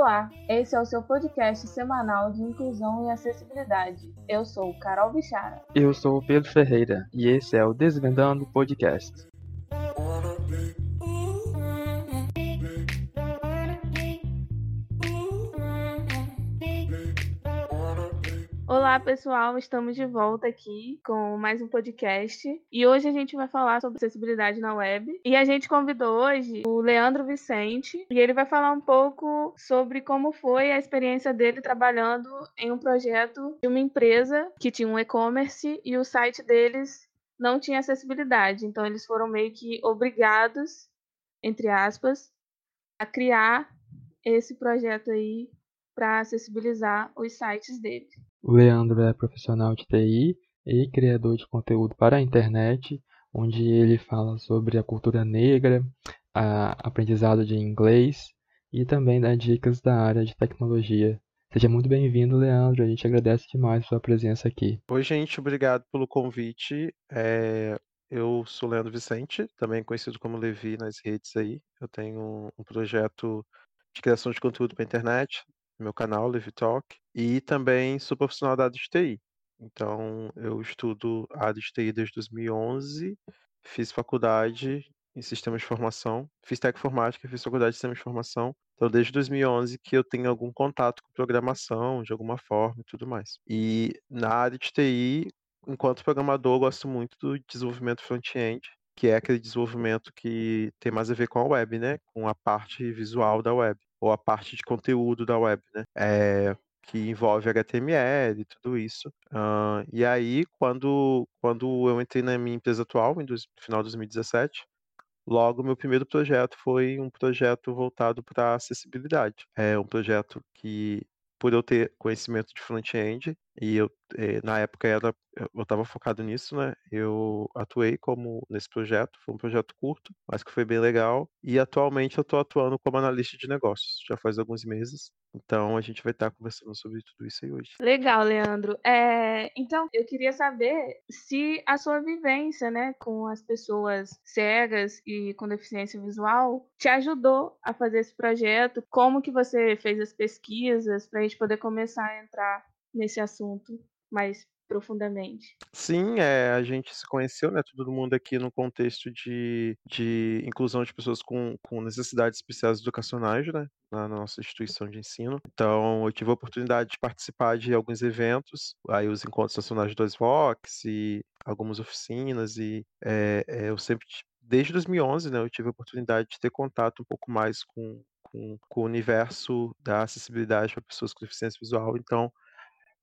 Olá, esse é o seu podcast semanal de inclusão e acessibilidade. Eu sou Carol Bichara. Eu sou Pedro Ferreira e esse é o Desvendando Podcast. Olá, pessoal, estamos de volta aqui com mais um podcast e hoje a gente vai falar sobre acessibilidade na web. E a gente convidou hoje o Leandro Vicente e ele vai falar um pouco sobre como foi a experiência dele trabalhando em um projeto de uma empresa que tinha um e-commerce e o site deles não tinha acessibilidade. Então eles foram meio que obrigados, entre aspas, a criar esse projeto aí para acessibilizar os sites deles. O Leandro é profissional de TI e criador de conteúdo para a internet, onde ele fala sobre a cultura negra, a aprendizado de inglês e também dá dicas da área de tecnologia. Seja muito bem-vindo, Leandro. A gente agradece demais a sua presença aqui. Oi, gente. Obrigado pelo convite. É... Eu sou Leandro Vicente, também conhecido como Levi nas redes aí. Eu tenho um projeto de criação de conteúdo para a internet, meu canal, Levi Talk, e também sou profissional da área de TI. Então, eu estudo a área de TI desde 2011, fiz faculdade em sistemas de formação, fiz tecnoformática, fiz faculdade de sistemas de formação. Então, desde 2011 que eu tenho algum contato com programação, de alguma forma e tudo mais. E na área de TI, enquanto programador, eu gosto muito do desenvolvimento front-end, que é aquele desenvolvimento que tem mais a ver com a web, né? Com a parte visual da web ou a parte de conteúdo da web, né? É, que envolve HTML e tudo isso. Uh, e aí, quando, quando eu entrei na minha empresa atual, no final de 2017, logo meu primeiro projeto foi um projeto voltado para acessibilidade. É um projeto que por eu ter conhecimento de front-end e eu eh, na época era eu estava focado nisso, né? Eu atuei como nesse projeto, foi um projeto curto, mas que foi bem legal. E atualmente eu estou atuando como analista de negócios, já faz alguns meses. Então a gente vai estar conversando sobre tudo isso aí hoje. Legal, Leandro. É, então eu queria saber se a sua vivência, né, com as pessoas cegas e com deficiência visual te ajudou a fazer esse projeto. Como que você fez as pesquisas para a gente poder começar a entrar nesse assunto mais profundamente. Sim, é, a gente se conheceu, né, todo mundo aqui no contexto de, de inclusão de pessoas com, com necessidades especiais educacionais, né, na nossa instituição de ensino. Então, eu tive a oportunidade de participar de alguns eventos, aí os encontros nacionais do Vox e algumas oficinas, e é, é, eu sempre, desde 2011, né, eu tive a oportunidade de ter contato um pouco mais com, com, com o universo da acessibilidade para pessoas com deficiência visual. Então,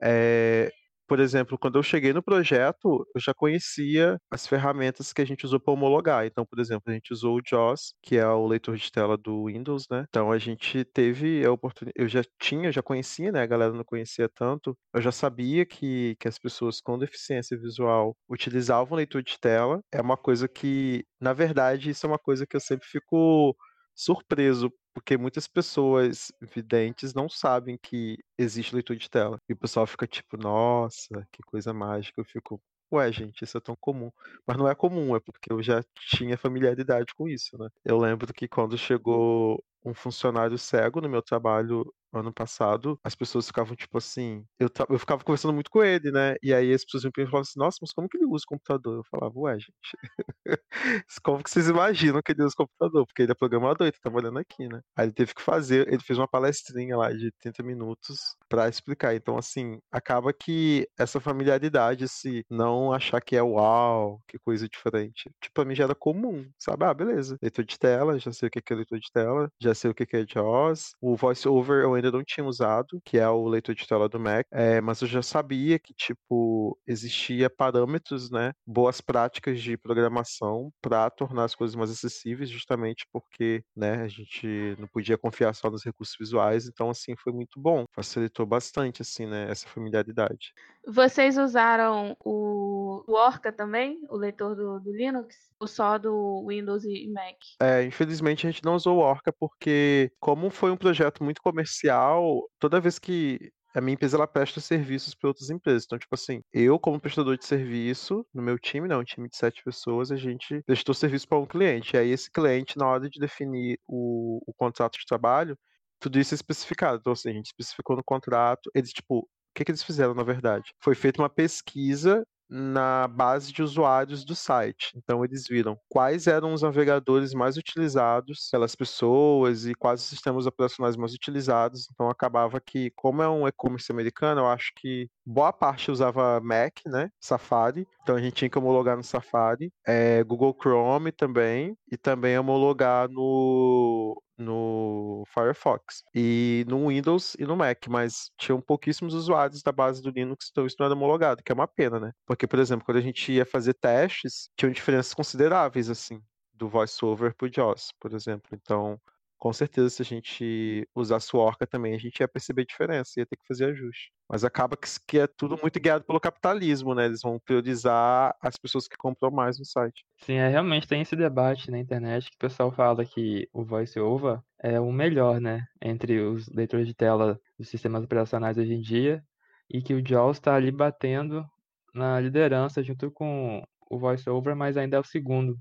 é, por exemplo, quando eu cheguei no projeto, eu já conhecia as ferramentas que a gente usou para homologar. Então, por exemplo, a gente usou o JAWS, que é o leitor de tela do Windows, né? Então, a gente teve a oportunidade. Eu já tinha, já conhecia, né? A galera não conhecia tanto. Eu já sabia que, que as pessoas com deficiência visual utilizavam leitor de tela. É uma coisa que, na verdade, isso é uma coisa que eu sempre fico surpreso, porque muitas pessoas videntes não sabem que existe leitura de tela. E o pessoal fica tipo, nossa, que coisa mágica. Eu fico, ué, gente, isso é tão comum. Mas não é comum, é porque eu já tinha familiaridade com isso, né? Eu lembro que quando chegou um funcionário cego no meu trabalho ano passado, as pessoas ficavam tipo assim. Eu, eu ficava conversando muito com ele, né? E aí as pessoas me perguntavam assim: nossa, mas como que ele usa o computador? Eu falava, ué, gente. como que vocês imaginam que ele usa o computador? Porque ele é programador, ele tá trabalhando aqui, né? Aí ele teve que fazer, ele fez uma palestrinha lá de 30 minutos para explicar. Então, assim, acaba que essa familiaridade, esse não achar que é uau, que coisa diferente. Tipo, pra mim já era comum, sabe? Ah, beleza. Leitor de tela, já sei o que é leitor de tela, já sei o que é JAWS. O VoiceOver eu ainda não tinha usado, que é o leitor de tela do Mac, é, mas eu já sabia que, tipo, existia parâmetros, né, boas práticas de programação para tornar as coisas mais acessíveis, justamente porque, né, a gente não podia confiar só nos recursos visuais, então, assim, foi muito bom, facilitou bastante, assim, né, essa familiaridade. Vocês usaram o, Orca também, o leitor do, do Linux, ou só do Windows e Mac? É, infelizmente a gente não usou o Orca porque, como foi um projeto muito comercial, toda vez que a minha empresa ela presta serviços para outras empresas. Então, tipo assim, eu, como prestador de serviço, no meu time, né, um time de sete pessoas, a gente prestou serviço para um cliente. E aí, esse cliente, na hora de definir o, o contrato de trabalho, tudo isso é especificado. Então, assim, a gente especificou no contrato. Eles, tipo, que, que eles fizeram, na verdade? Foi feita uma pesquisa na base de usuários do site. Então eles viram quais eram os navegadores mais utilizados pelas pessoas e quais os sistemas operacionais mais utilizados. Então acabava que, como é um e-commerce americano, eu acho que boa parte usava Mac, né? Safari. Então a gente tinha que homologar no Safari, é, Google Chrome também e também homologar no no Firefox e no Windows e no Mac, mas tinham pouquíssimos usuários da base do Linux, então isso não era homologado, que é uma pena, né? Porque, por exemplo, quando a gente ia fazer testes, tinham diferenças consideráveis, assim, do VoiceOver pro JAWS, por exemplo. Então, com certeza, se a gente usasse o Orca também, a gente ia perceber diferença, ia ter que fazer ajuste. Mas acaba que, que é tudo muito guiado pelo capitalismo, né? Eles vão priorizar as pessoas que compram mais no site. Sim, é, realmente tem esse debate na internet que o pessoal fala que o VoiceOver é o melhor, né? Entre os leitores de tela dos sistemas operacionais hoje em dia e que o JAWS está ali batendo na liderança junto com o VoiceOver, mas ainda é o segundo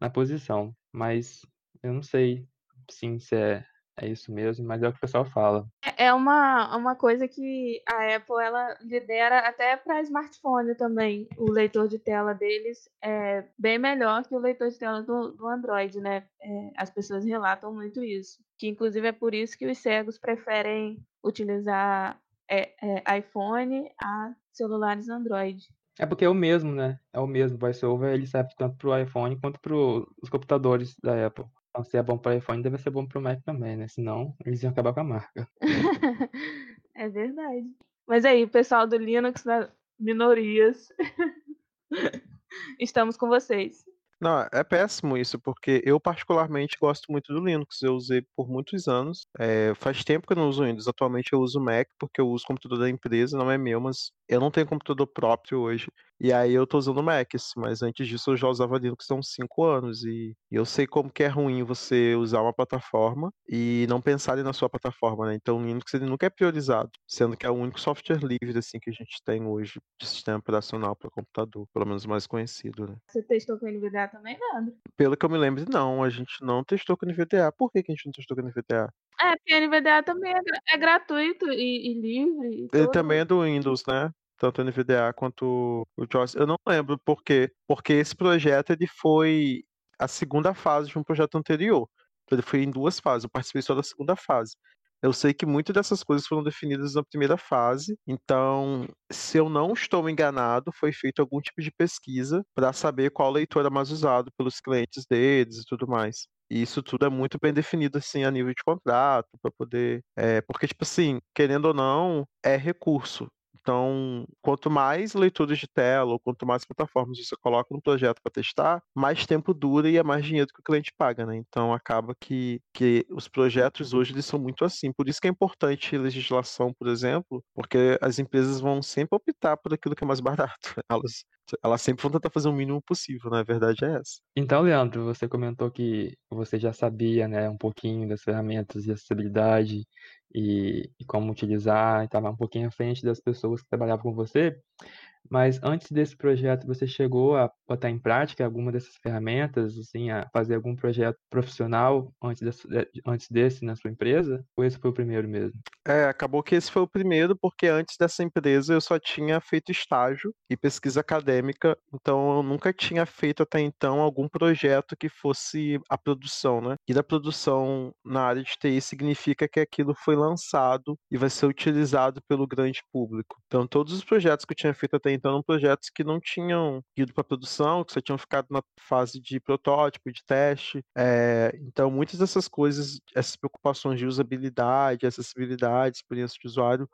na posição. Mas eu não sei sim se é, é isso mesmo, mas é o que o pessoal fala. É, é uma, uma coisa que a Apple ela lidera até para smartphone também. O leitor de tela deles é bem melhor que o leitor de tela do, do Android, né? É, as pessoas relatam muito isso. Que inclusive é por isso que os cegos preferem utilizar é, é, iPhone a celulares Android. É porque é o mesmo, né? É o mesmo. VoiceOver ele serve tanto para o iPhone quanto para os computadores da Apple. Então, se é bom para iPhone, deve ser bom para o Mac também, né? Senão, eles iam acabar com a marca. é verdade. Mas aí, pessoal do Linux, né? minorias, estamos com vocês. Não, é péssimo isso, porque eu particularmente gosto muito do Linux. Eu usei por muitos anos. É, faz tempo que eu não uso Windows. Atualmente eu uso Mac, porque eu uso o computador da empresa, não é meu, mas eu não tenho computador próprio hoje. E aí eu tô usando Mac, assim, mas antes disso eu já usava Linux há uns 5 anos. E eu sei como que é ruim você usar uma plataforma e não pensar na sua plataforma, né? Então o Linux ele nunca é priorizado, sendo que é o único software livre assim que a gente tem hoje de sistema operacional para computador, pelo menos mais conhecido, né? Você testou com o NVDA também, Leandro? Pelo que eu me lembro, não, a gente não testou com o NVDA. Por que, que a gente não testou com o NVDA? É, porque o NVDA também é, é gratuito e, e livre. E ele também é do Windows, né? Tanto o NVDA quanto o JAWS. Eu não lembro por quê, porque esse projeto ele foi a segunda fase de um projeto anterior. Então ele foi em duas fases, eu participei só da segunda fase. Eu sei que muitas dessas coisas foram definidas na primeira fase, então, se eu não estou enganado, foi feito algum tipo de pesquisa para saber qual leitor era mais usado pelos clientes deles e tudo mais. E isso tudo é muito bem definido assim a nível de contrato, para poder. É, porque, tipo assim, querendo ou não, é recurso. Então, quanto mais leituras de tela ou quanto mais plataformas você coloca no projeto para testar, mais tempo dura e é mais dinheiro que o cliente paga, né? Então, acaba que, que os projetos hoje eles são muito assim. Por isso que é importante legislação, por exemplo, porque as empresas vão sempre optar por aquilo que é mais barato. Elas elas sempre vão tentar fazer o mínimo possível, né? A verdade é essa. Então, Leandro, você comentou que você já sabia, né, um pouquinho das ferramentas de acessibilidade e, e como utilizar, estava um pouquinho à frente das pessoas que trabalhavam com você. Mas antes desse projeto, você chegou a botar em prática alguma dessas ferramentas, assim, a fazer algum projeto profissional antes desse, antes desse na sua empresa? Ou esse foi o primeiro mesmo? É, acabou que esse foi o primeiro, porque antes dessa empresa eu só tinha feito estágio e pesquisa acadêmica, então eu nunca tinha feito até então algum projeto que fosse a produção, né? E da produção na área de TI significa que aquilo foi lançado e vai ser utilizado pelo grande público. Então todos os projetos que eu tinha feito até então eram projetos que não tinham ido para produção, que só tinham ficado na fase de protótipo, de teste. É, então, muitas dessas coisas, essas preocupações de usabilidade, acessibilidade, experiência de usuário,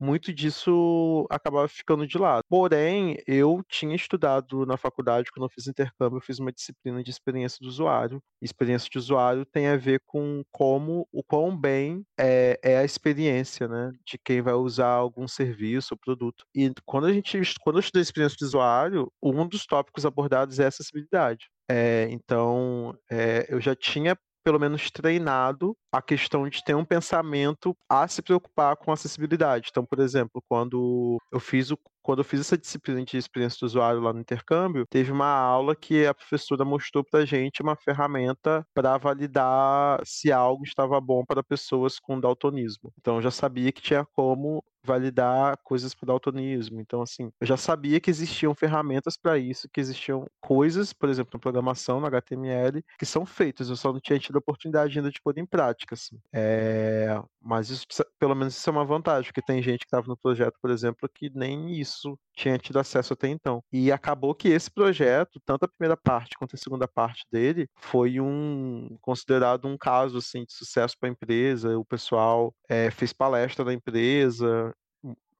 muito disso acabava ficando de lado. Porém, eu tinha estudado na faculdade, quando eu fiz intercâmbio, eu fiz uma disciplina de experiência do usuário. Experiência de usuário tem a ver com como, o quão bem é, é a experiência, né, de quem vai usar algum serviço ou produto. E quando a gente, quando eu estudei experiência de usuário, um dos tópicos abordados é acessibilidade. É, então, é, eu já tinha pelo menos treinado a questão de ter um pensamento a se preocupar com acessibilidade. Então, por exemplo, quando eu fiz o quando eu fiz essa disciplina de experiência do usuário lá no intercâmbio, teve uma aula que a professora mostrou pra gente uma ferramenta para validar se algo estava bom para pessoas com daltonismo. Então eu já sabia que tinha como validar coisas para daltonismo. Então, assim, eu já sabia que existiam ferramentas para isso, que existiam coisas, por exemplo, na programação, no HTML, que são feitas. Eu só não tinha tido a oportunidade ainda de pôr em prática, assim. É... Mas isso, pelo menos isso é uma vantagem, porque tem gente que estava no projeto, por exemplo, que nem isso tinha tido acesso até então. E acabou que esse projeto, tanto a primeira parte quanto a segunda parte dele, foi um considerado um caso assim de sucesso para a empresa. O pessoal é, fez palestra na empresa,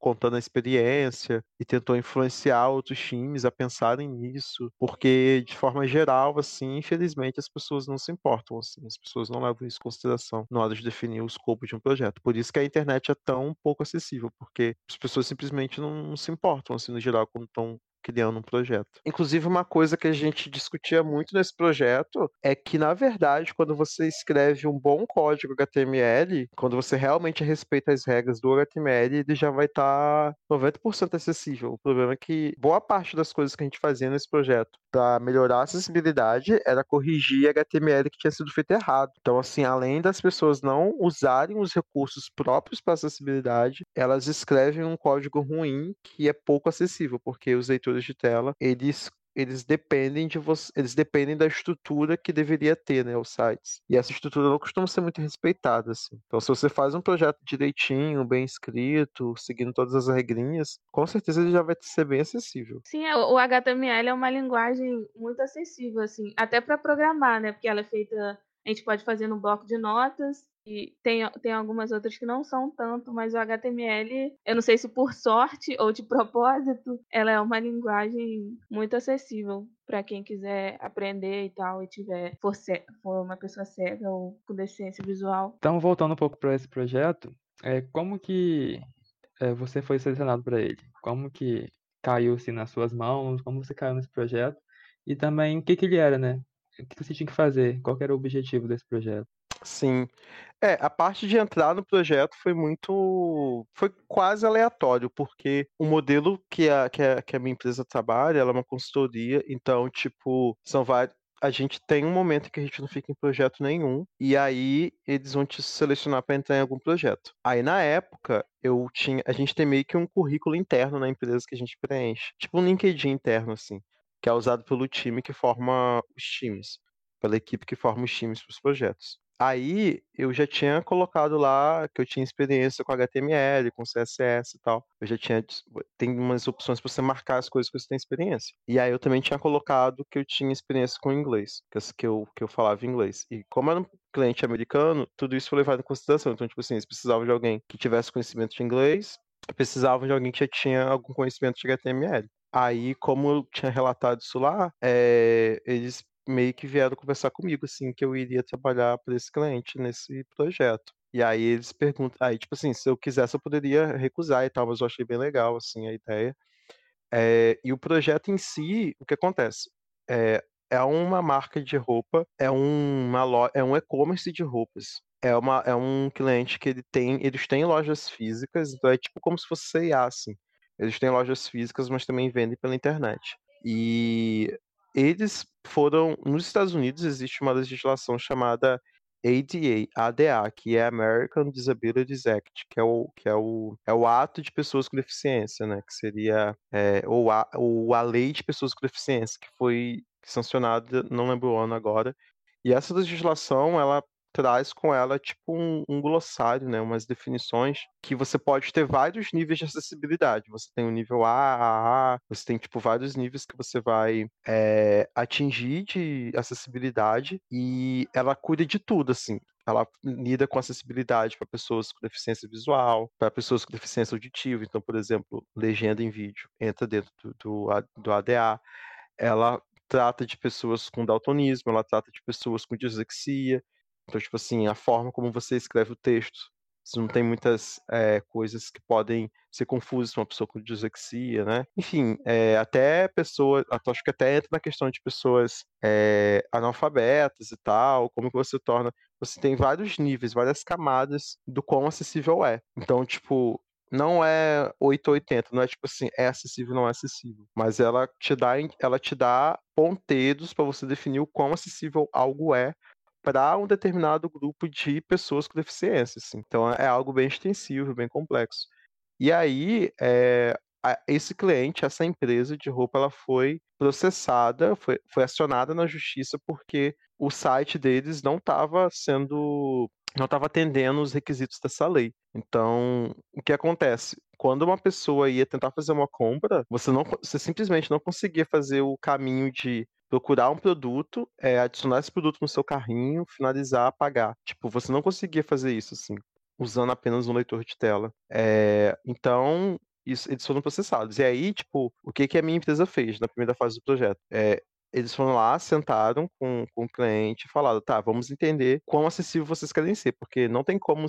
contando a experiência e tentou influenciar outros times a pensarem nisso, porque de forma geral, assim, infelizmente as pessoas não se importam, assim, as pessoas não levam isso em consideração na hora de definir o escopo de um projeto. Por isso que a internet é tão pouco acessível, porque as pessoas simplesmente não se importam, assim, no geral, quando estão criando um projeto. Inclusive, uma coisa que a gente discutia muito nesse projeto é que, na verdade, quando você escreve um bom código HTML, quando você realmente respeita as regras do HTML, ele já vai estar tá 90% acessível. O problema é que boa parte das coisas que a gente fazia nesse projeto para melhorar a acessibilidade era corrigir HTML que tinha sido feito errado. Então, assim, além das pessoas não usarem os recursos próprios para acessibilidade, elas escrevem um código ruim que é pouco acessível, porque os leitores de tela, eles eles dependem de você, eles dependem da estrutura que deveria ter, né, os sites. E essa estrutura não costuma ser muito respeitada, assim. Então, se você faz um projeto direitinho, bem escrito, seguindo todas as regrinhas, com certeza ele já vai ser bem acessível. Sim, é, o HTML é uma linguagem muito acessível, assim, até para programar, né, porque ela é feita, a gente pode fazer no bloco de notas, e tem, tem algumas outras que não são tanto, mas o HTML, eu não sei se por sorte ou de propósito, ela é uma linguagem muito acessível para quem quiser aprender e tal, e tiver for, for uma pessoa cega ou com deficiência visual. Então, voltando um pouco para esse projeto, é, como que é, você foi selecionado para ele? Como que caiu assim nas suas mãos? Como você caiu nesse projeto? E também o que, que ele era, né? O que você tinha que fazer? Qual era o objetivo desse projeto? Sim. É, a parte de entrar no projeto foi muito. foi quase aleatório, porque o modelo que a, que a, que a minha empresa trabalha, ela é uma consultoria, então, tipo, são vários. A gente tem um momento que a gente não fica em projeto nenhum, e aí eles vão te selecionar para entrar em algum projeto. Aí na época, eu tinha. A gente tem meio que um currículo interno na empresa que a gente preenche. Tipo um LinkedIn interno, assim, que é usado pelo time que forma os times, pela equipe que forma os times para os projetos. Aí eu já tinha colocado lá que eu tinha experiência com HTML, com CSS e tal. Eu já tinha tem umas opções para você marcar as coisas que você tem experiência. E aí eu também tinha colocado que eu tinha experiência com inglês, que eu, que eu falava inglês. E como era um cliente americano, tudo isso foi levado em consideração. Então, tipo assim, eles precisavam de alguém que tivesse conhecimento de inglês, precisavam de alguém que já tinha algum conhecimento de HTML. Aí, como eu tinha relatado isso lá, é, eles meio que vieram conversar comigo, assim, que eu iria trabalhar para esse cliente nesse projeto. E aí eles perguntam, aí, tipo assim, se eu quisesse eu poderia recusar e tal, mas eu achei bem legal, assim, a ideia. É, e o projeto em si, o que acontece? É, é uma marca de roupa, é, uma é um e-commerce de roupas. É, uma, é um cliente que ele tem, eles têm lojas físicas, então é tipo como se fosse C&A, assim. Eles têm lojas físicas, mas também vendem pela internet. E eles foram. Nos Estados Unidos existe uma legislação chamada ADA, ADA, que é American Disabilities Act, que é o, que é o, é o ato de pessoas com deficiência, né? Que seria é, ou, a, ou a lei de pessoas com deficiência, que foi sancionada, não lembro o ano agora. E essa legislação, ela traz com ela tipo um, um, glossário, né, umas definições que você pode ter vários níveis de acessibilidade. Você tem o nível A, A, A, você tem tipo vários níveis que você vai é, atingir de acessibilidade e ela cuida de tudo, assim. Ela lida com acessibilidade para pessoas com deficiência visual, para pessoas com deficiência auditiva. Então, por exemplo, legenda em vídeo entra dentro do, do, do ADA. Ela trata de pessoas com daltonismo, ela trata de pessoas com dislexia, então, tipo assim, a forma como você escreve o texto, se não tem muitas é, coisas que podem ser confusas para uma pessoa com dislexia, né? Enfim, é, até pessoas, acho que até entra na questão de pessoas é, analfabetas e tal, como que você torna, você tem vários níveis, várias camadas do quão acessível é. Então, tipo, não é 880, não é tipo assim, é acessível, não é acessível, mas ela te dá, ela te dá ponteiros para você definir o quão acessível algo é para um determinado grupo de pessoas com deficiência. Assim. Então é algo bem extensivo, bem complexo. E aí, é, esse cliente, essa empresa de roupa, ela foi processada, foi, foi acionada na justiça porque o site deles não estava sendo, não estava atendendo os requisitos dessa lei. Então, o que acontece? Quando uma pessoa ia tentar fazer uma compra, você não, você simplesmente não conseguia fazer o caminho de procurar um produto, é, adicionar esse produto no seu carrinho, finalizar, pagar. Tipo, você não conseguia fazer isso assim, usando apenas um leitor de tela. É, então, isso, eles foram processados. E aí, tipo, o que, que a minha empresa fez na primeira fase do projeto? É, eles foram lá, sentaram com, com o cliente e falaram, tá, vamos entender quão acessível vocês querem ser, porque não tem como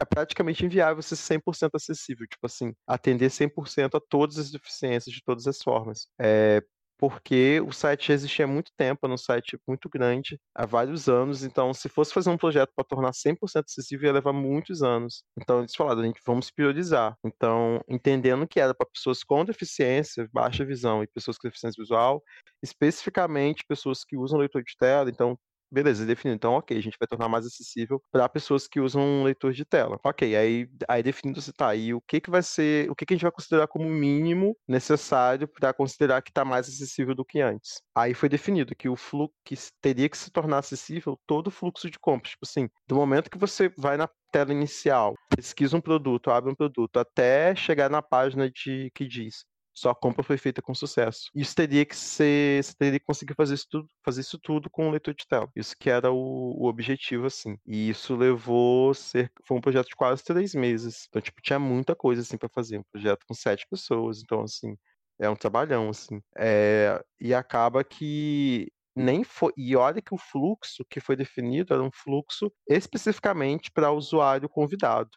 é praticamente inviável ser 100% acessível, tipo assim, atender 100% a todas as deficiências de todas as formas. É, porque o site já existia há muito tempo, era um site muito grande, há vários anos, então se fosse fazer um projeto para tornar 100% acessível, ia levar muitos anos. Então eles falaram, a gente vamos priorizar. Então, entendendo que era para pessoas com deficiência, baixa visão e pessoas com deficiência visual, especificamente pessoas que usam leitor de tela, então Beleza, definido. Então, ok, a gente vai tornar mais acessível para pessoas que usam um leitor de tela. Ok, aí, aí definido se tá. E o que que vai ser, o que que a gente vai considerar como mínimo necessário para considerar que está mais acessível do que antes? Aí foi definido que o fluxo que teria que se tornar acessível todo o fluxo de compras. Tipo assim, do momento que você vai na tela inicial, pesquisa um produto, abre um produto, até chegar na página de que diz sua compra foi feita com sucesso. Isso teria que ser, você teria que conseguir fazer isso tudo, fazer isso tudo com o leitor de tela. Isso que era o, o objetivo, assim. E isso levou ser, foi um projeto de quase três meses. Então, tipo, tinha muita coisa assim para fazer. Um projeto com sete pessoas. Então, assim, é um trabalhão, assim. É, e acaba que nem foi. E olha que o fluxo que foi definido era um fluxo especificamente para usuário convidado.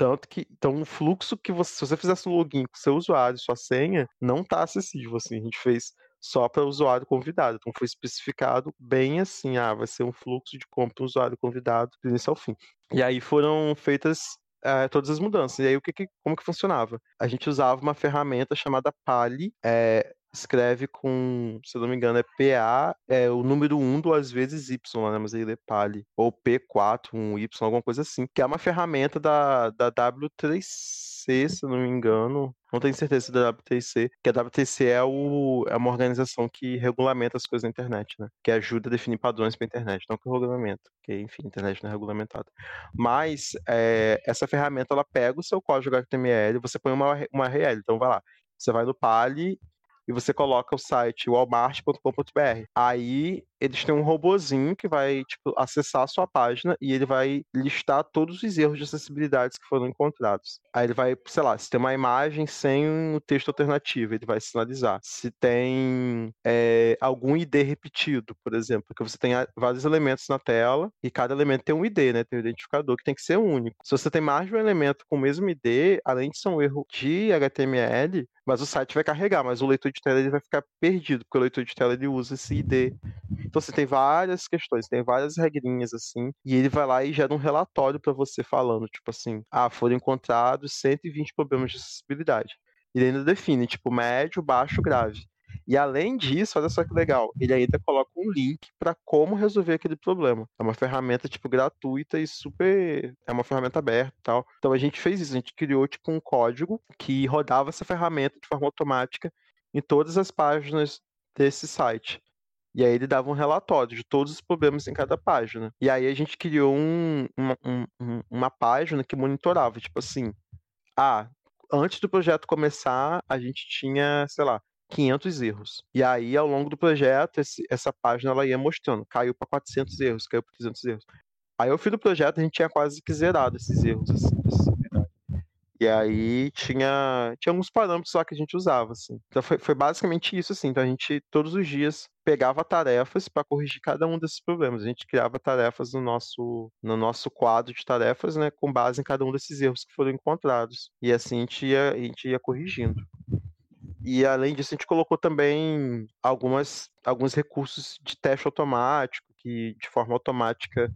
Tanto que, então, o fluxo que você, se você fizesse o login com seu usuário, sua senha, não está acessível, assim, a gente fez só para usuário convidado. Então foi especificado bem assim, ah, vai ser um fluxo de compra do usuário convidado do início ao fim. E aí foram feitas é, todas as mudanças. E aí o que, que, como que funcionava? A gente usava uma ferramenta chamada Pali, é, escreve com, se eu não me engano, é PA, é o número 1 duas vezes Y, né? Mas ele é Pali. Ou P4, um Y, alguma coisa assim. Que é uma ferramenta da, da W3C, se eu não me engano. Não tenho certeza da WTC, que a WTC é, o, é uma organização que regulamenta as coisas na internet, né? Que ajuda a definir padrões para a internet, não que regulamento, que enfim, a internet não é regulamentada. Mas é, essa ferramenta ela pega o seu código HTML, você põe uma, uma URL, então vai lá, você vai no Pali e você coloca o site walmart.com.br. Aí eles têm um robozinho que vai tipo, acessar a sua página e ele vai listar todos os erros de acessibilidade que foram encontrados. Aí ele vai, sei lá, se tem uma imagem sem o texto alternativo, ele vai sinalizar. Se tem é, algum ID repetido, por exemplo, porque você tem vários elementos na tela e cada elemento tem um ID, né? Tem um identificador que tem que ser único. Se você tem mais de um elemento com o mesmo ID, além de ser um erro de HTML, mas o site vai carregar, mas o leitor de tela ele vai ficar perdido, porque o leitor de tela ele usa esse ID então, você tem várias questões, tem várias regrinhas assim, e ele vai lá e gera um relatório para você falando, tipo assim, ah, foram encontrados 120 problemas de acessibilidade. Ele ainda define, tipo, médio, baixo, grave. E além disso, olha só que legal, ele ainda coloca um link para como resolver aquele problema. É uma ferramenta tipo gratuita e super, é uma ferramenta aberta e tal. Então a gente fez isso, a gente criou tipo um código que rodava essa ferramenta de forma automática em todas as páginas desse site. E aí ele dava um relatório de todos os problemas em cada página. E aí a gente criou um, uma, um, uma página que monitorava, tipo assim, ah, antes do projeto começar, a gente tinha, sei lá, 500 erros. E aí, ao longo do projeto, esse, essa página ela ia mostrando, caiu para 400 erros, caiu para 300 erros. Aí, ao fim do projeto, a gente tinha quase que zerado esses erros, assim, e aí tinha, tinha alguns parâmetros lá que a gente usava, assim. Então foi, foi basicamente isso, assim. Então a gente, todos os dias, pegava tarefas para corrigir cada um desses problemas. A gente criava tarefas no nosso, no nosso quadro de tarefas, né, com base em cada um desses erros que foram encontrados. E assim a gente ia, a gente ia corrigindo. E além disso, a gente colocou também algumas, alguns recursos de teste automático, que de forma automática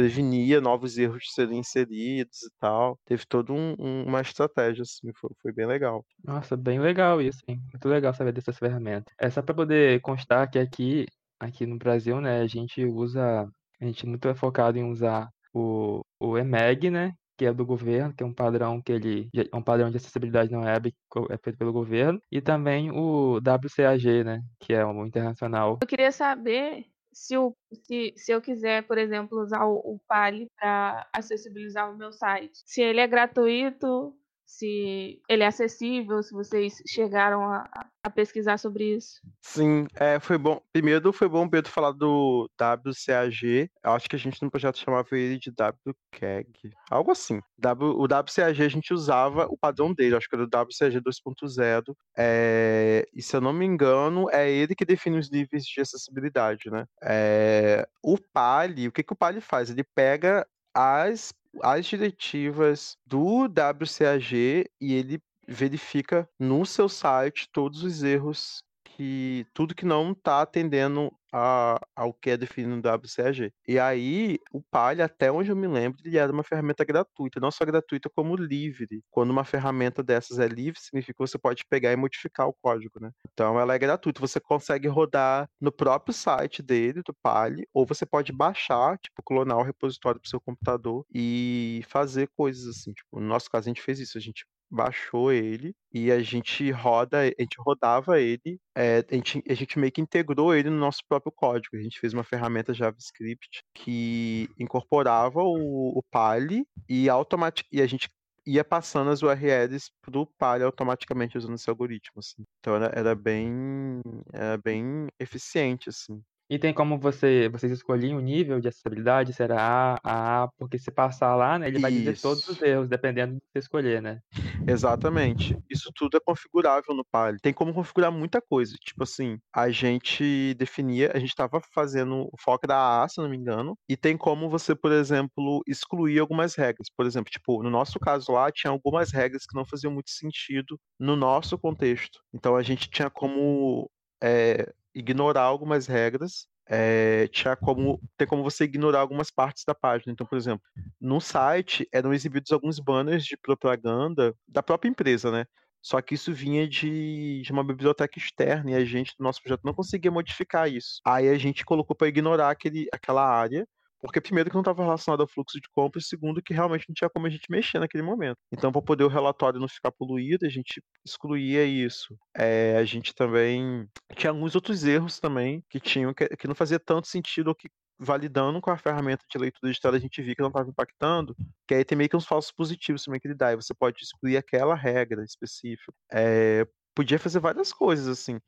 prevenia novos erros de serem inseridos e tal. Teve toda um, um, uma estratégia, assim, foi, foi, bem legal. Nossa, bem legal isso, hein? Muito legal saber dessas ferramentas. É só para poder constar que aqui, aqui no Brasil, né, a gente usa, a gente muito é focado em usar o, o EMEG, né, que é do governo, que é um padrão que ele é um padrão de acessibilidade na web que é feito pelo governo, e também o WCAG, né, que é o internacional. Eu queria saber se, o, se, se eu quiser, por exemplo, usar o, o Pali para acessibilizar o meu site, se ele é gratuito, se ele é acessível, se vocês chegaram a, a pesquisar sobre isso. Sim, é, foi bom. Primeiro foi bom Pedro falar do WCAG. Eu acho que a gente no projeto chamava ele de WCAG, algo assim. O WCAG a gente usava o padrão dele, acho que era o WCAG 2.0. É, e se eu não me engano, é ele que define os níveis de acessibilidade, né? É, o PALI, o que, que o PALI faz? Ele pega as as diretivas do WCAG e ele verifica no seu site todos os erros que tudo que não está atendendo a, ao que é definido no WCAG. E aí, o Palha, até onde eu me lembro, ele era uma ferramenta gratuita, não só gratuita, como livre. Quando uma ferramenta dessas é livre, significa que você pode pegar e modificar o código, né? Então, ela é gratuita. Você consegue rodar no próprio site dele, do Palha, ou você pode baixar, tipo, clonar o repositório para o seu computador e fazer coisas assim. Tipo, no nosso caso, a gente fez isso. A gente baixou ele e a gente roda, a gente rodava ele, é, a, gente, a gente meio que integrou ele no nosso próprio código. A gente fez uma ferramenta JavaScript que incorporava o, o Pali e, automatic, e a gente ia passando as URLs pro Pali automaticamente usando esse algoritmo, assim. Então era, era bem era bem eficiente, assim. E tem como você vocês escolherem o nível de acessibilidade, será A, A, porque se passar lá, né, ele vai dizer todos os erros, dependendo do que você escolher, né? Exatamente. Isso tudo é configurável no Pali. Tem como configurar muita coisa. Tipo assim, a gente definia, a gente estava fazendo o foco da A, se não me engano, e tem como você, por exemplo, excluir algumas regras. Por exemplo, tipo, no nosso caso lá, tinha algumas regras que não faziam muito sentido no nosso contexto. Então a gente tinha como é, ignorar algumas regras, é, tinha como ter como você ignorar algumas partes da página. Então, por exemplo, no site eram exibidos alguns banners de propaganda da própria empresa, né? Só que isso vinha de, de uma biblioteca externa e a gente, no nosso projeto, não conseguia modificar isso. Aí a gente colocou para ignorar aquele, aquela área porque, primeiro, que não estava relacionado ao fluxo de compras, e segundo, que realmente não tinha como a gente mexer naquele momento. Então, para poder o relatório não ficar poluído, a gente excluía isso. É, a gente também tinha alguns outros erros também que tinham que, que não fazia tanto sentido ou que validando com a ferramenta de leitura digital a gente via que não estava impactando, que aí tem meio que uns falsos positivos também que ele dá, e você pode excluir aquela regra específica. É, podia fazer várias coisas, assim.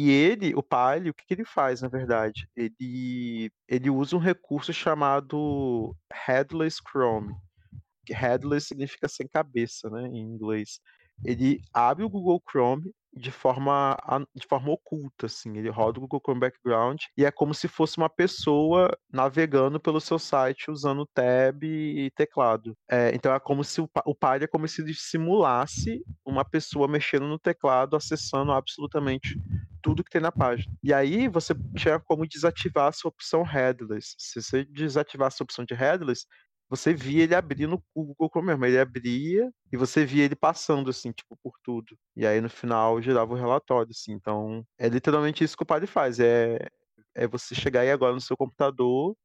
E ele, o Palio, o que, que, ele faz, na verdade? Ele, ele usa um recurso chamado Headless Chrome. Headless significa sem cabeça, né, em inglês. Ele abre o Google Chrome de forma, de forma oculta, assim. Ele roda o Google Chrome Background e é como se fosse uma pessoa navegando pelo seu site usando tab e teclado. É, então é como se o, o Pile é como se simulasse uma pessoa mexendo no teclado, acessando absolutamente tudo que tem na página. E aí você tinha como desativar a sua opção headless. Se você desativar a opção de headless, você via ele abrindo o Google Chrome. Ele abria e você via ele passando, assim, tipo, por tudo. E aí no final gerava o relatório, assim. Então, é literalmente isso que o padre faz. É, é você chegar aí agora no seu computador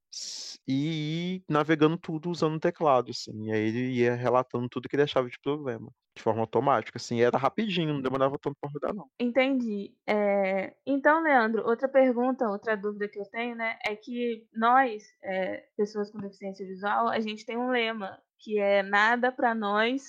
e ir navegando tudo usando o teclado, assim. E aí ele ia relatando tudo que ele achava de problema. De forma automática, assim. E era rapidinho, não demorava tanto pra rodar, não. Entendi. É... Então, Leandro, outra pergunta, outra dúvida que eu tenho, né, é que nós, é, pessoas com deficiência visual, a gente tem um lema, que é nada para nós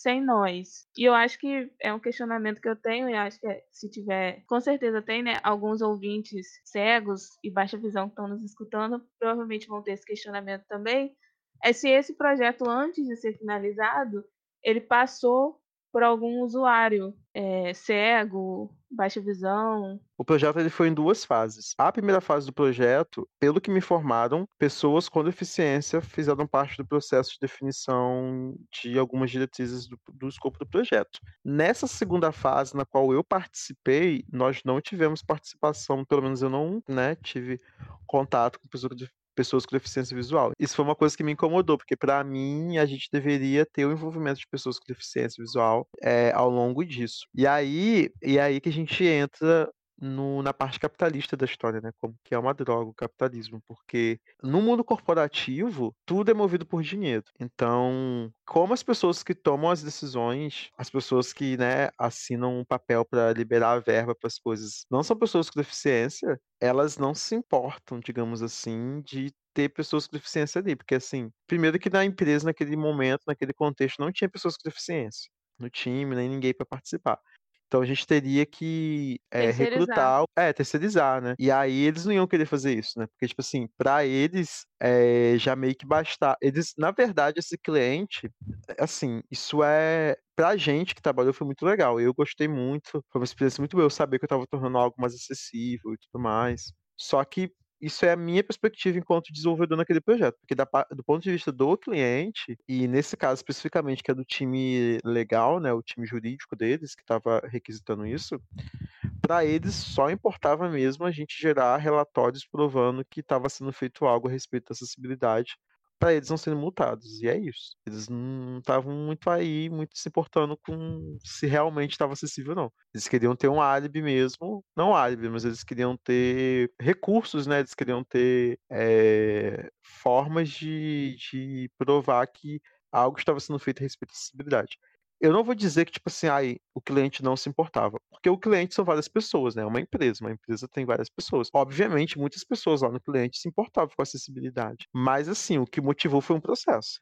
sem nós. E eu acho que é um questionamento que eu tenho, e acho que se tiver, com certeza tem, né, alguns ouvintes cegos e baixa visão que estão nos escutando, provavelmente vão ter esse questionamento também, é se esse projeto, antes de ser finalizado, ele passou por algum usuário é, cego, baixa visão. O projeto ele foi em duas fases. A primeira fase do projeto, pelo que me informaram, pessoas com deficiência fizeram parte do processo de definição de algumas diretrizes do, do escopo do projeto. Nessa segunda fase, na qual eu participei, nós não tivemos participação, pelo menos eu não né, tive contato com pessoas pessoas com deficiência visual. Isso foi uma coisa que me incomodou, porque para mim a gente deveria ter o envolvimento de pessoas com deficiência visual é, ao longo disso. E aí, e aí que a gente entra no, na parte capitalista da história, né? Como que é uma droga o capitalismo, porque no mundo corporativo tudo é movido por dinheiro. Então, como as pessoas que tomam as decisões, as pessoas que, né, assinam um papel para liberar a verba para as coisas, não são pessoas com deficiência, elas não se importam, digamos assim, de ter pessoas com deficiência ali, porque assim, primeiro que na empresa naquele momento, naquele contexto, não tinha pessoas com deficiência no time, nem ninguém para participar. Então a gente teria que é, recrutar, é, terceirizar, né? E aí eles não iam querer fazer isso, né? Porque, tipo assim, para eles é, já meio que bastar. Eles, na verdade, esse cliente, assim, isso é. Pra gente que trabalhou foi muito legal. Eu gostei muito, foi uma experiência muito boa. Eu sabia que eu tava tornando algo mais acessível e tudo mais. Só que isso é a minha perspectiva enquanto desenvolvedor naquele projeto, porque da, do ponto de vista do cliente, e nesse caso especificamente, que é do time legal, né, o time jurídico deles, que estava requisitando isso, para eles só importava mesmo a gente gerar relatórios provando que estava sendo feito algo a respeito da acessibilidade para eles não serem multados. E é isso. Eles não estavam muito aí, muito se importando com se realmente estava acessível ou não. Eles queriam ter um álibi mesmo, não álibi, mas eles queriam ter recursos, né? Eles queriam ter é, formas de, de provar que algo estava sendo feito a respeito da acessibilidade. Eu não vou dizer que, tipo assim, ai, o cliente não se importava. Porque o cliente são várias pessoas, né? Uma empresa. Uma empresa tem várias pessoas. Obviamente, muitas pessoas lá no cliente se importavam com a acessibilidade. Mas, assim, o que motivou foi um processo.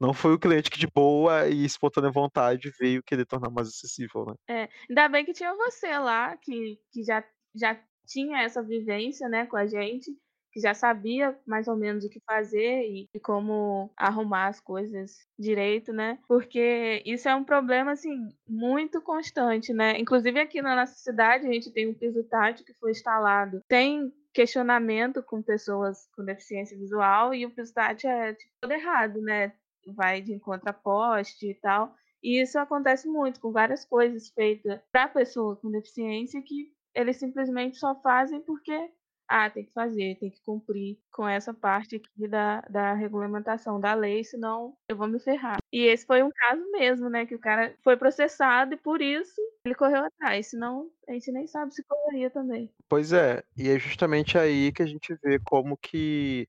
Não foi o cliente que, de boa e espontânea vontade, veio querer tornar mais acessível, né? É, ainda bem que tinha você lá, que, que já, já tinha essa vivência, né, com a gente que já sabia mais ou menos o que fazer e, e, como arrumar as coisas direito, né? Porque isso é um problema assim muito constante, né? Inclusive aqui na nossa cidade a gente tem um piso tátil que foi instalado. Tem questionamento com pessoas com deficiência visual e o piso tátil é tipo, todo errado, né? Vai de encontro a poste e tal. E isso acontece muito com várias coisas feitas para pessoa com deficiência que eles simplesmente só fazem porque ah, tem que fazer, tem que cumprir com essa parte aqui da, da regulamentação da lei, senão eu vou me ferrar. E esse foi um caso mesmo, né? Que o cara foi processado e por isso ele correu atrás, senão a gente nem sabe se correria também. Pois é, e é justamente aí que a gente vê como que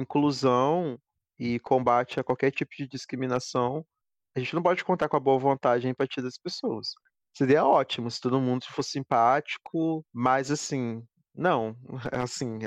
inclusão e combate a qualquer tipo de discriminação, a gente não pode contar com a boa vontade e empatia das pessoas. Seria ótimo se todo mundo fosse simpático, mas assim, não, assim,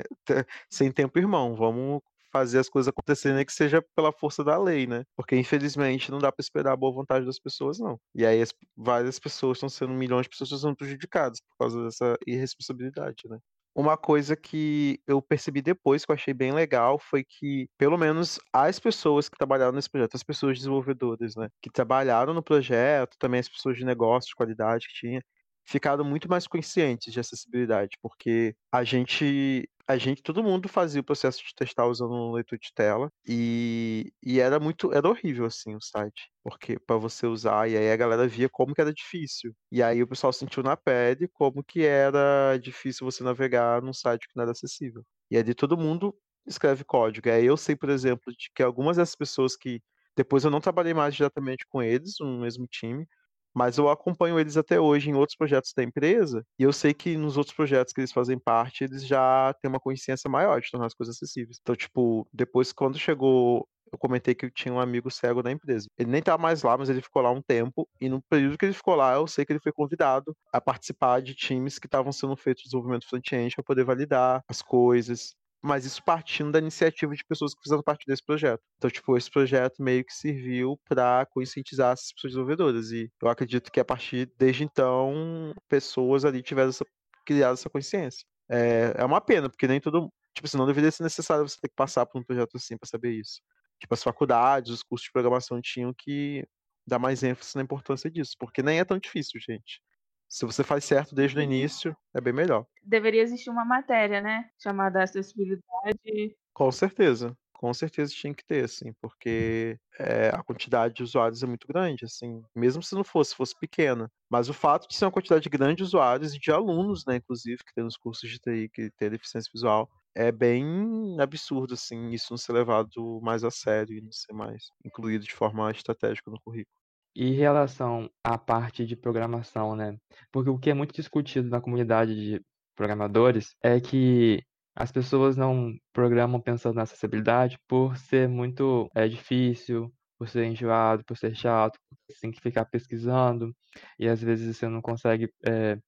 sem tempo irmão, vamos fazer as coisas acontecerem que seja pela força da lei, né? Porque infelizmente não dá para esperar a boa vontade das pessoas, não. E aí as, várias pessoas estão sendo, milhões de pessoas estão sendo prejudicadas por causa dessa irresponsabilidade, né? Uma coisa que eu percebi depois, que eu achei bem legal, foi que, pelo menos, as pessoas que trabalharam nesse projeto, as pessoas desenvolvedoras, né, que trabalharam no projeto, também as pessoas de negócio, de qualidade que tinha, ficaram muito mais conscientes de acessibilidade, porque a gente a gente, todo mundo fazia o processo de testar usando um leitor de tela e, e era muito, era horrível assim o site, porque para você usar e aí a galera via como que era difícil. E aí o pessoal sentiu na pele como que era difícil você navegar num site que não era acessível. E aí todo mundo escreve código. Aí eu sei, por exemplo, de que algumas dessas pessoas que depois eu não trabalhei mais diretamente com eles, no mesmo time, mas eu acompanho eles até hoje em outros projetos da empresa, e eu sei que nos outros projetos que eles fazem parte, eles já têm uma consciência maior de tornar as coisas acessíveis. Então, tipo, depois quando chegou eu comentei que eu tinha um amigo cego na empresa. Ele nem estava mais lá, mas ele ficou lá um tempo. E no período que ele ficou lá, eu sei que ele foi convidado a participar de times que estavam sendo feitos de desenvolvimento front-end para poder validar as coisas mas isso partindo da iniciativa de pessoas que fizeram parte desse projeto. Então, tipo, esse projeto meio que serviu para conscientizar essas pessoas desenvolvedoras. E eu acredito que a partir desde então, pessoas ali tiveram essa, criado essa consciência. É, é uma pena, porque nem todo. Tipo assim, deveria ser necessário você ter que passar por um projeto assim para saber isso. Tipo, as faculdades, os cursos de programação tinham que dar mais ênfase na importância disso, porque nem é tão difícil, gente. Se você faz certo desde o início, é bem melhor. Deveria existir uma matéria, né? Chamada acessibilidade. Com certeza. Com certeza tinha que ter, assim, porque é, a quantidade de usuários é muito grande, assim, mesmo se não fosse, fosse pequena. Mas o fato de ser uma quantidade grande de usuários e de alunos, né, inclusive, que tem nos cursos de TI, que tem deficiência visual, é bem absurdo, assim, isso não ser levado mais a sério e não ser mais incluído de forma estratégica no currículo. Em relação à parte de programação, né? Porque o que é muito discutido na comunidade de programadores é que as pessoas não programam pensando na acessibilidade por ser muito é, difícil, por ser enjoado, por ser chato, você tem que ficar pesquisando e às vezes você não consegue é,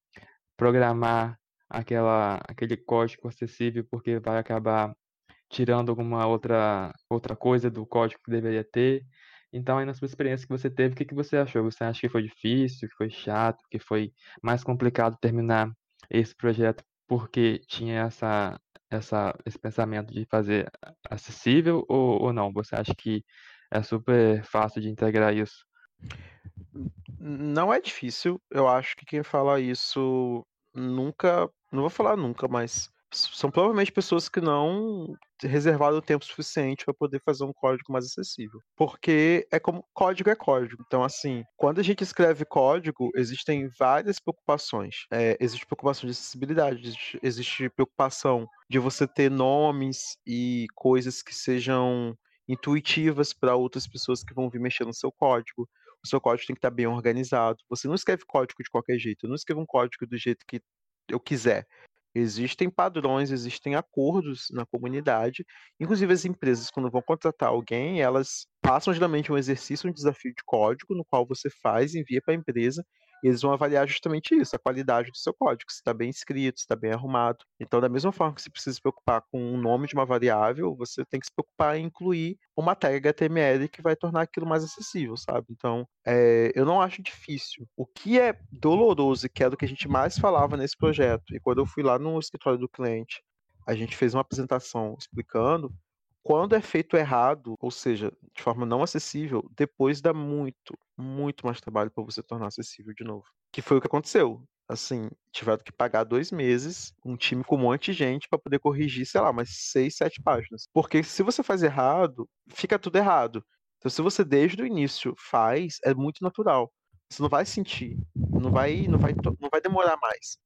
programar aquela, aquele código acessível porque vai acabar tirando alguma outra, outra coisa do código que deveria ter. Então, aí na sua experiência que você teve, o que, que você achou? Você acha que foi difícil, que foi chato, que foi mais complicado terminar esse projeto porque tinha essa, essa, esse pensamento de fazer acessível ou, ou não? Você acha que é super fácil de integrar isso? Não é difícil. Eu acho que quem fala isso nunca, não vou falar nunca, mas são provavelmente pessoas que não reservaram tempo suficiente para poder fazer um código mais acessível. Porque é como código é código. Então, assim, quando a gente escreve código, existem várias preocupações. É, existe preocupação de acessibilidade, existe, existe preocupação de você ter nomes e coisas que sejam intuitivas para outras pessoas que vão vir mexer no seu código. O seu código tem que estar bem organizado. Você não escreve código de qualquer jeito. Eu não escrevo um código do jeito que eu quiser. Existem padrões, existem acordos na comunidade. Inclusive, as empresas, quando vão contratar alguém, elas passam geralmente um exercício, um desafio de código, no qual você faz, envia para a empresa, eles vão avaliar justamente isso, a qualidade do seu código, se está bem escrito, se está bem arrumado. Então, da mesma forma que você precisa se preocupar com o nome de uma variável, você tem que se preocupar em incluir uma tag HTML que vai tornar aquilo mais acessível, sabe? Então, é, eu não acho difícil. O que é doloroso, e que é do que a gente mais falava nesse projeto, e quando eu fui lá no escritório do cliente, a gente fez uma apresentação explicando quando é feito errado, ou seja, de forma não acessível, depois dá muito, muito mais trabalho para você tornar acessível de novo. Que foi o que aconteceu. Assim, tiveram que pagar dois meses, um time com um monte de gente para poder corrigir, sei lá, umas seis, sete páginas. Porque se você faz errado, fica tudo errado. Então, se você desde o início faz, é muito natural. Você não vai sentir, não vai, não vai, não vai demorar mais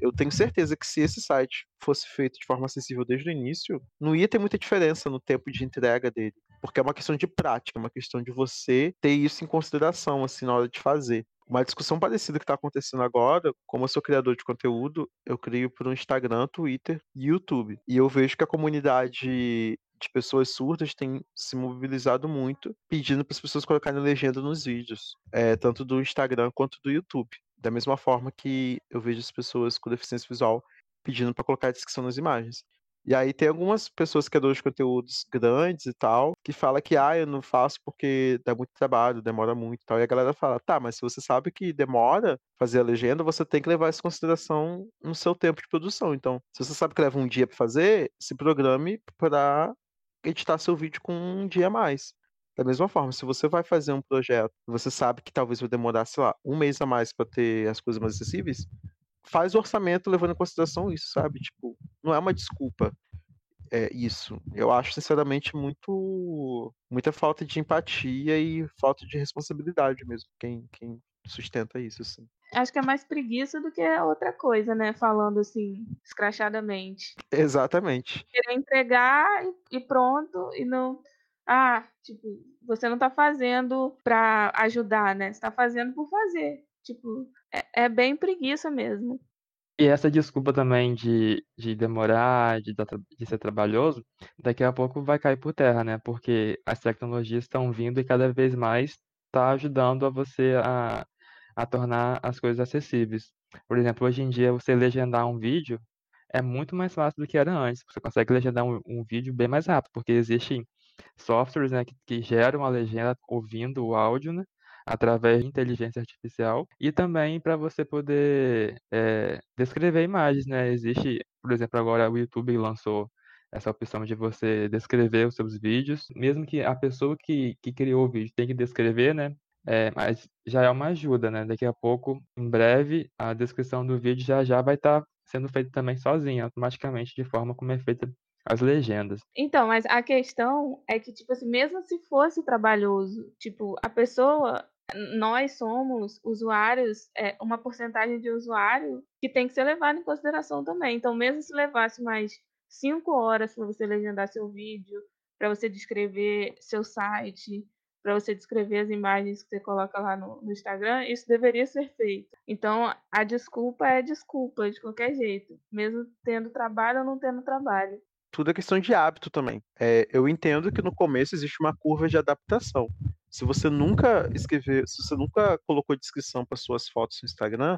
eu tenho certeza que se esse site fosse feito de forma acessível desde o início, não ia ter muita diferença no tempo de entrega dele. Porque é uma questão de prática, é uma questão de você ter isso em consideração, assim, na hora de fazer. Uma discussão parecida que está acontecendo agora, como eu sou criador de conteúdo, eu crio para o Instagram, Twitter e YouTube. E eu vejo que a comunidade de pessoas surdas tem se mobilizado muito, pedindo para as pessoas colocarem legenda nos vídeos, é, tanto do Instagram quanto do YouTube. Da mesma forma que eu vejo as pessoas com deficiência visual pedindo para colocar descrição nas imagens. E aí tem algumas pessoas que de conteúdos grandes e tal, que fala que ah, eu não faço porque dá muito trabalho, demora muito e tal. E a galera fala, tá, mas se você sabe que demora fazer a legenda, você tem que levar isso em consideração no seu tempo de produção. Então, se você sabe que leva um dia para fazer, se programe para editar seu vídeo com um dia a mais. Da mesma forma, se você vai fazer um projeto, você sabe que talvez vai demorar, sei lá, um mês a mais para ter as coisas mais acessíveis, faz o orçamento levando em consideração isso, sabe? Tipo, não é uma desculpa é isso. Eu acho, sinceramente, muito muita falta de empatia e falta de responsabilidade mesmo, quem, quem sustenta isso, assim. Acho que é mais preguiça do que outra coisa, né? Falando assim, escrachadamente. Exatamente. Querer entregar e pronto, e não ah, tipo, você não tá fazendo pra ajudar, né? Você tá fazendo por fazer. Tipo, é, é bem preguiça mesmo. E essa desculpa também de, de demorar, de, de ser trabalhoso, daqui a pouco vai cair por terra, né? Porque as tecnologias estão vindo e cada vez mais está ajudando a você a, a tornar as coisas acessíveis. Por exemplo, hoje em dia, você legendar um vídeo é muito mais fácil do que era antes. Você consegue legendar um, um vídeo bem mais rápido, porque existem softwares né, que, que geram a legenda ouvindo o áudio, né? através de inteligência artificial e também para você poder é, descrever imagens, né? Existe, por exemplo, agora o YouTube lançou essa opção de você descrever os seus vídeos, mesmo que a pessoa que, que criou o vídeo tenha que descrever, né? É, mas já é uma ajuda, né? Daqui a pouco, em breve, a descrição do vídeo já já vai estar tá sendo feita também sozinha, automaticamente, de forma como é feita as legendas. Então, mas a questão é que, tipo assim, mesmo se fosse trabalhoso, tipo, a pessoa, nós somos usuários, é, uma porcentagem de usuário que tem que ser levado em consideração também. Então, mesmo se levasse mais cinco horas para você legendar seu vídeo, para você descrever seu site, para você descrever as imagens que você coloca lá no, no, Instagram, isso deveria ser feito. Então, a desculpa é desculpa, de qualquer jeito, mesmo tendo trabalho ou não tendo trabalho. Tudo é questão de hábito também. É, eu entendo que no começo existe uma curva de adaptação. Se você nunca escreveu, se você nunca colocou descrição para suas fotos no Instagram,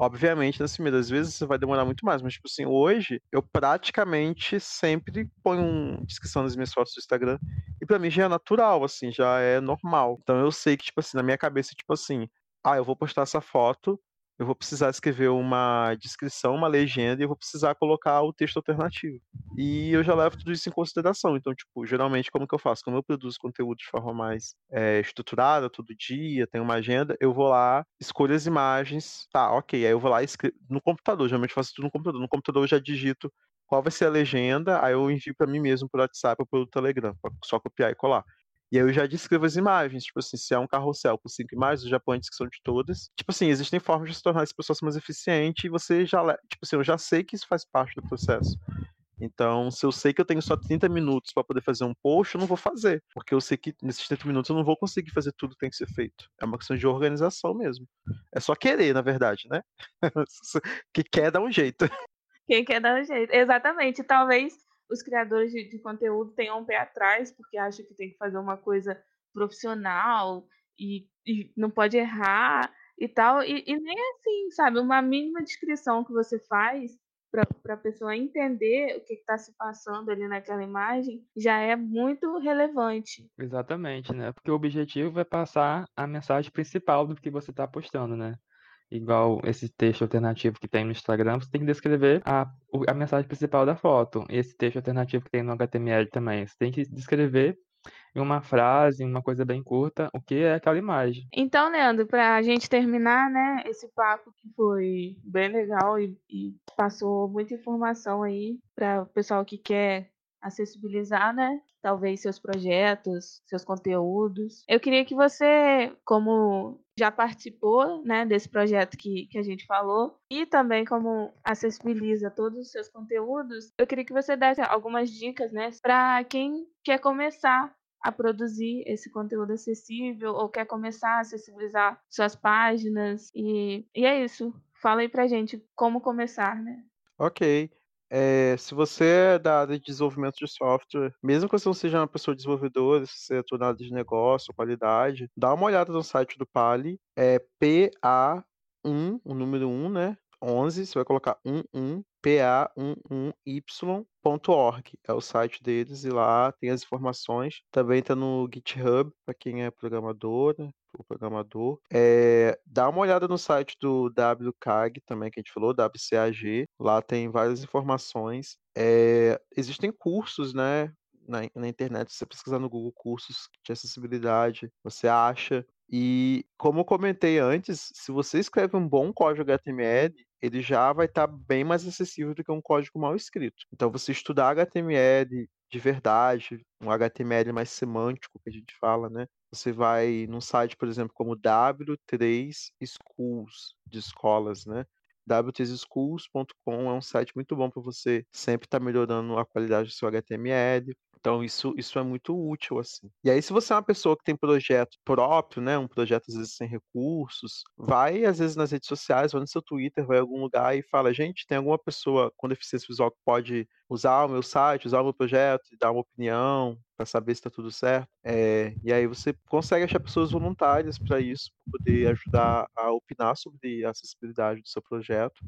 Obviamente, nas primeiras vezes você vai demorar muito mais, mas, tipo assim, hoje eu praticamente sempre ponho uma descrição nas minhas fotos do Instagram e para mim já é natural, assim, já é normal. Então eu sei que, tipo assim, na minha cabeça, tipo assim, ah, eu vou postar essa foto eu vou precisar escrever uma descrição, uma legenda e eu vou precisar colocar o texto alternativo. E eu já levo tudo isso em consideração. Então, tipo, geralmente, como que eu faço? Como eu produzo conteúdo de forma mais é, estruturada, todo dia, tenho uma agenda, eu vou lá, escolho as imagens, tá, ok. Aí eu vou lá escrevo no computador, geralmente faço tudo no computador. No computador eu já digito qual vai ser a legenda, aí eu envio para mim mesmo por WhatsApp ou pelo Telegram, só copiar e colar. E aí eu já descrevo as imagens. Tipo assim, se é um carrossel com cinco imagens, eu já ponho a descrição de todas. Tipo assim, existem formas de se tornar esse processo mais eficiente e você já. Tipo assim, eu já sei que isso faz parte do processo. Então, se eu sei que eu tenho só 30 minutos para poder fazer um post, eu não vou fazer. Porque eu sei que nesses 30 minutos eu não vou conseguir fazer tudo que tem que ser feito. É uma questão de organização mesmo. É só querer, na verdade, né? que quer dar um jeito. Quem quer dar um jeito. Exatamente. Talvez os criadores de, de conteúdo tenham um pé atrás, porque acham que tem que fazer uma coisa profissional e, e não pode errar e tal. E, e, nem assim, sabe? Uma mínima descrição que você faz para a pessoa entender o que está se passando ali naquela imagem já é muito relevante. Exatamente, né? Porque o objetivo é passar a mensagem principal do que você está postando, né? Igual esse texto alternativo que tem no Instagram, você tem que descrever a, a mensagem principal da foto. Esse texto alternativo que tem no HTML também. Você tem que descrever em uma frase, uma coisa bem curta, o que é aquela imagem. Então, Leandro, para a gente terminar, né, esse papo que foi bem legal e, e passou muita informação aí para o pessoal que quer acessibilizar, né? Talvez seus projetos, seus conteúdos. Eu queria que você, como já participou, né, desse projeto que, que a gente falou, e também como acessibiliza todos os seus conteúdos, eu queria que você desse algumas dicas, né, para quem quer começar a produzir esse conteúdo acessível ou quer começar a acessibilizar suas páginas e, e é isso. Fala aí pra gente como começar, né? Ok. É, se você é da área de desenvolvimento de software, mesmo que você não seja uma pessoa desenvolvedora, se você é área de negócio, qualidade, dá uma olhada no site do Pali, é PA1, o número 1, né? 11, você vai colocar 11 pa11y.org, é o site deles e lá tem as informações. Também está no GitHub para quem é programador, né? o programador. É, dá uma olhada no site do WCAG também, que a gente falou, WCAG. Lá tem várias informações. É, existem cursos, né? Na, na internet, se você pesquisar no Google cursos de acessibilidade, você acha. E como eu comentei antes, se você escreve um bom código HTML, ele já vai estar tá bem mais acessível do que um código mal escrito. Então, você estudar HTML de verdade, um HTML mais semântico que a gente fala, né? Você vai num site, por exemplo, como W3 Schools, de escolas, né? w3schools.com é um site muito bom para você sempre estar tá melhorando a qualidade do seu HTML, então, isso, isso é muito útil, assim. E aí, se você é uma pessoa que tem projeto próprio, né, um projeto às vezes sem recursos, vai às vezes nas redes sociais, vai no seu Twitter, vai em algum lugar e fala, gente, tem alguma pessoa com deficiência visual que pode usar o meu site, usar o meu projeto, dar uma opinião para saber se está tudo certo. É, e aí você consegue achar pessoas voluntárias para isso, para poder ajudar a opinar sobre a acessibilidade do seu projeto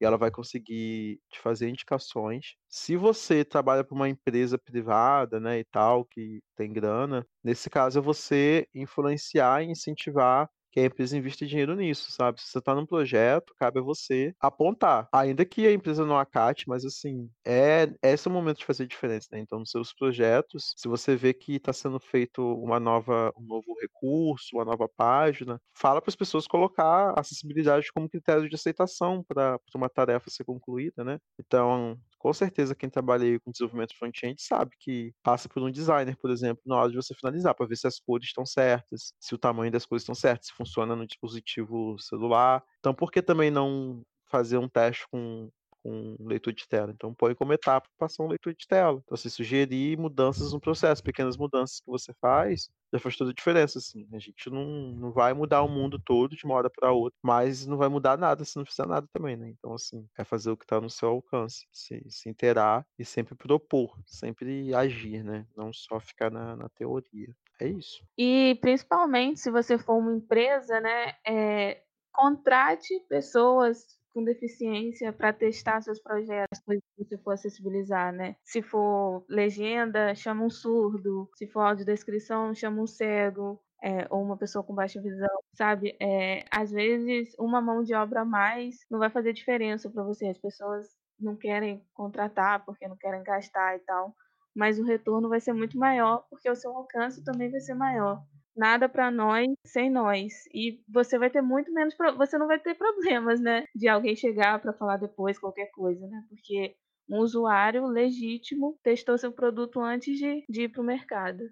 e ela vai conseguir te fazer indicações. Se você trabalha para uma empresa privada, né, e tal, que tem grana, nesse caso é você influenciar e incentivar que a empresa investe dinheiro nisso, sabe? Se você está num projeto, cabe a você apontar. Ainda que a empresa não acate, mas assim, é esse é o momento de fazer diferença, né? Então, nos seus projetos, se você vê que está sendo feito uma nova, um novo recurso, uma nova página, fala para as pessoas colocar acessibilidade como critério de aceitação para uma tarefa ser concluída, né? Então, com certeza quem trabalha com desenvolvimento front-end sabe que passa por um designer, por exemplo, na hora de você finalizar, para ver se as cores estão certas, se o tamanho das cores estão certas, se funciona no dispositivo celular. Então, por que também não fazer um teste com, com leitura de tela. Então põe como etapa passar um leitor de tela. Então, assim, sugerir mudanças no processo, pequenas mudanças que você faz, já faz toda a diferença, assim. A gente não, não vai mudar o mundo todo de uma hora para outra, mas não vai mudar nada se não fizer nada também, né? Então, assim, é fazer o que está no seu alcance, se, se interar e sempre propor, sempre agir, né? Não só ficar na, na teoria. É isso. E principalmente se você for uma empresa, né? É, contrate pessoas com deficiência para testar seus projetos, se for acessibilizar, né? Se for legenda, chama um surdo. Se for audiodescrição, chama um cego. É, ou uma pessoa com baixa visão, sabe? É, às vezes, uma mão de obra a mais não vai fazer diferença para você. As pessoas não querem contratar porque não querem gastar e tal, mas o retorno vai ser muito maior porque o seu alcance também vai ser maior nada para nós sem nós. E você vai ter muito menos, você não vai ter problemas, né, de alguém chegar para falar depois qualquer coisa, né? Porque um usuário legítimo testou seu produto antes de, de ir para o mercado.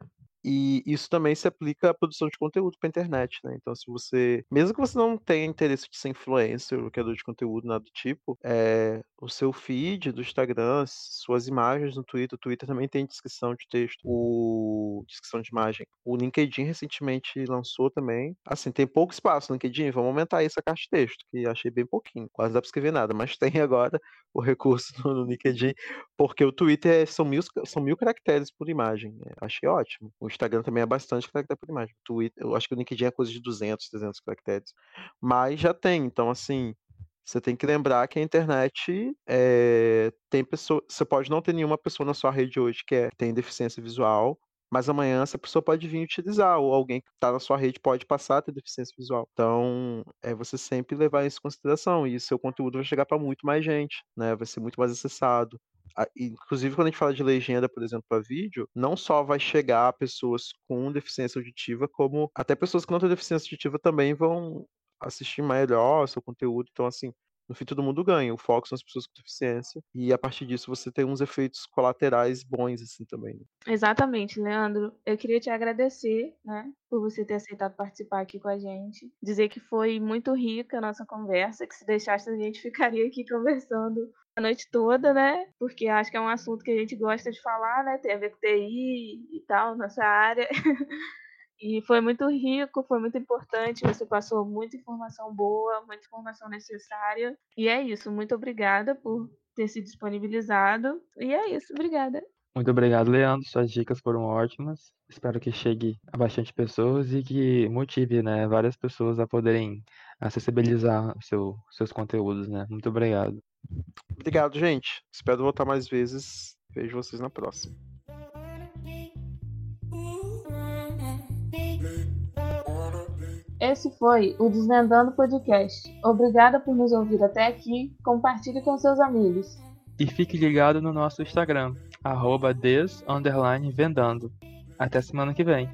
E isso também se aplica à produção de conteúdo para internet, né? Então, se você, mesmo que você não tenha interesse de ser influencer criador de conteúdo, nada do tipo, é, o seu feed do Instagram, suas imagens no Twitter, o Twitter também tem descrição de texto, o descrição de imagem. O LinkedIn recentemente lançou também. Assim, tem pouco espaço no LinkedIn, vamos aumentar essa caixa de texto, que achei bem pouquinho, quase dá para escrever nada, mas tem agora o recurso no, LinkedIn, porque o Twitter são mil, são mil caracteres por imagem. Né? Achei ótimo. O Instagram também é bastante caractere por imagem. O Twitter, eu acho que o LinkedIn é coisa de 200, 300 caracteres. Mas já tem, então assim, você tem que lembrar que a internet é, tem pessoa, você pode não ter nenhuma pessoa na sua rede hoje que é, tem deficiência visual, mas amanhã essa pessoa pode vir utilizar, ou alguém que está na sua rede pode passar a ter deficiência visual. Então, é você sempre levar isso em consideração, e seu conteúdo vai chegar para muito mais gente, né? Vai ser muito mais acessado. Inclusive, quando a gente fala de legenda, por exemplo, para vídeo, não só vai chegar a pessoas com deficiência auditiva, como até pessoas que não têm deficiência auditiva também vão assistir melhor seu conteúdo. Então, assim, no fim todo mundo ganha. O foco são as pessoas com deficiência e a partir disso você tem uns efeitos colaterais bons assim também. Né? Exatamente, Leandro. Eu queria te agradecer, né, por você ter aceitado participar aqui com a gente. Dizer que foi muito rica a nossa conversa, que se deixasse a gente ficaria aqui conversando a noite toda, né? Porque acho que é um assunto que a gente gosta de falar, né? Tem a ver com TI e tal, nossa área. E foi muito rico, foi muito importante. Você passou muita informação boa, muita informação necessária. E é isso. Muito obrigada por ter se disponibilizado. E é isso. Obrigada. Muito obrigado, Leandro. Suas dicas foram ótimas. Espero que chegue a bastante pessoas e que motive né, várias pessoas a poderem acessibilizar seu, seus conteúdos. Né? Muito obrigado. Obrigado, gente. Espero voltar mais vezes. Vejo vocês na próxima. Esse foi o Desvendando Podcast. Obrigada por nos ouvir até aqui. Compartilhe com seus amigos. E fique ligado no nosso Instagram, arroba. Até semana que vem.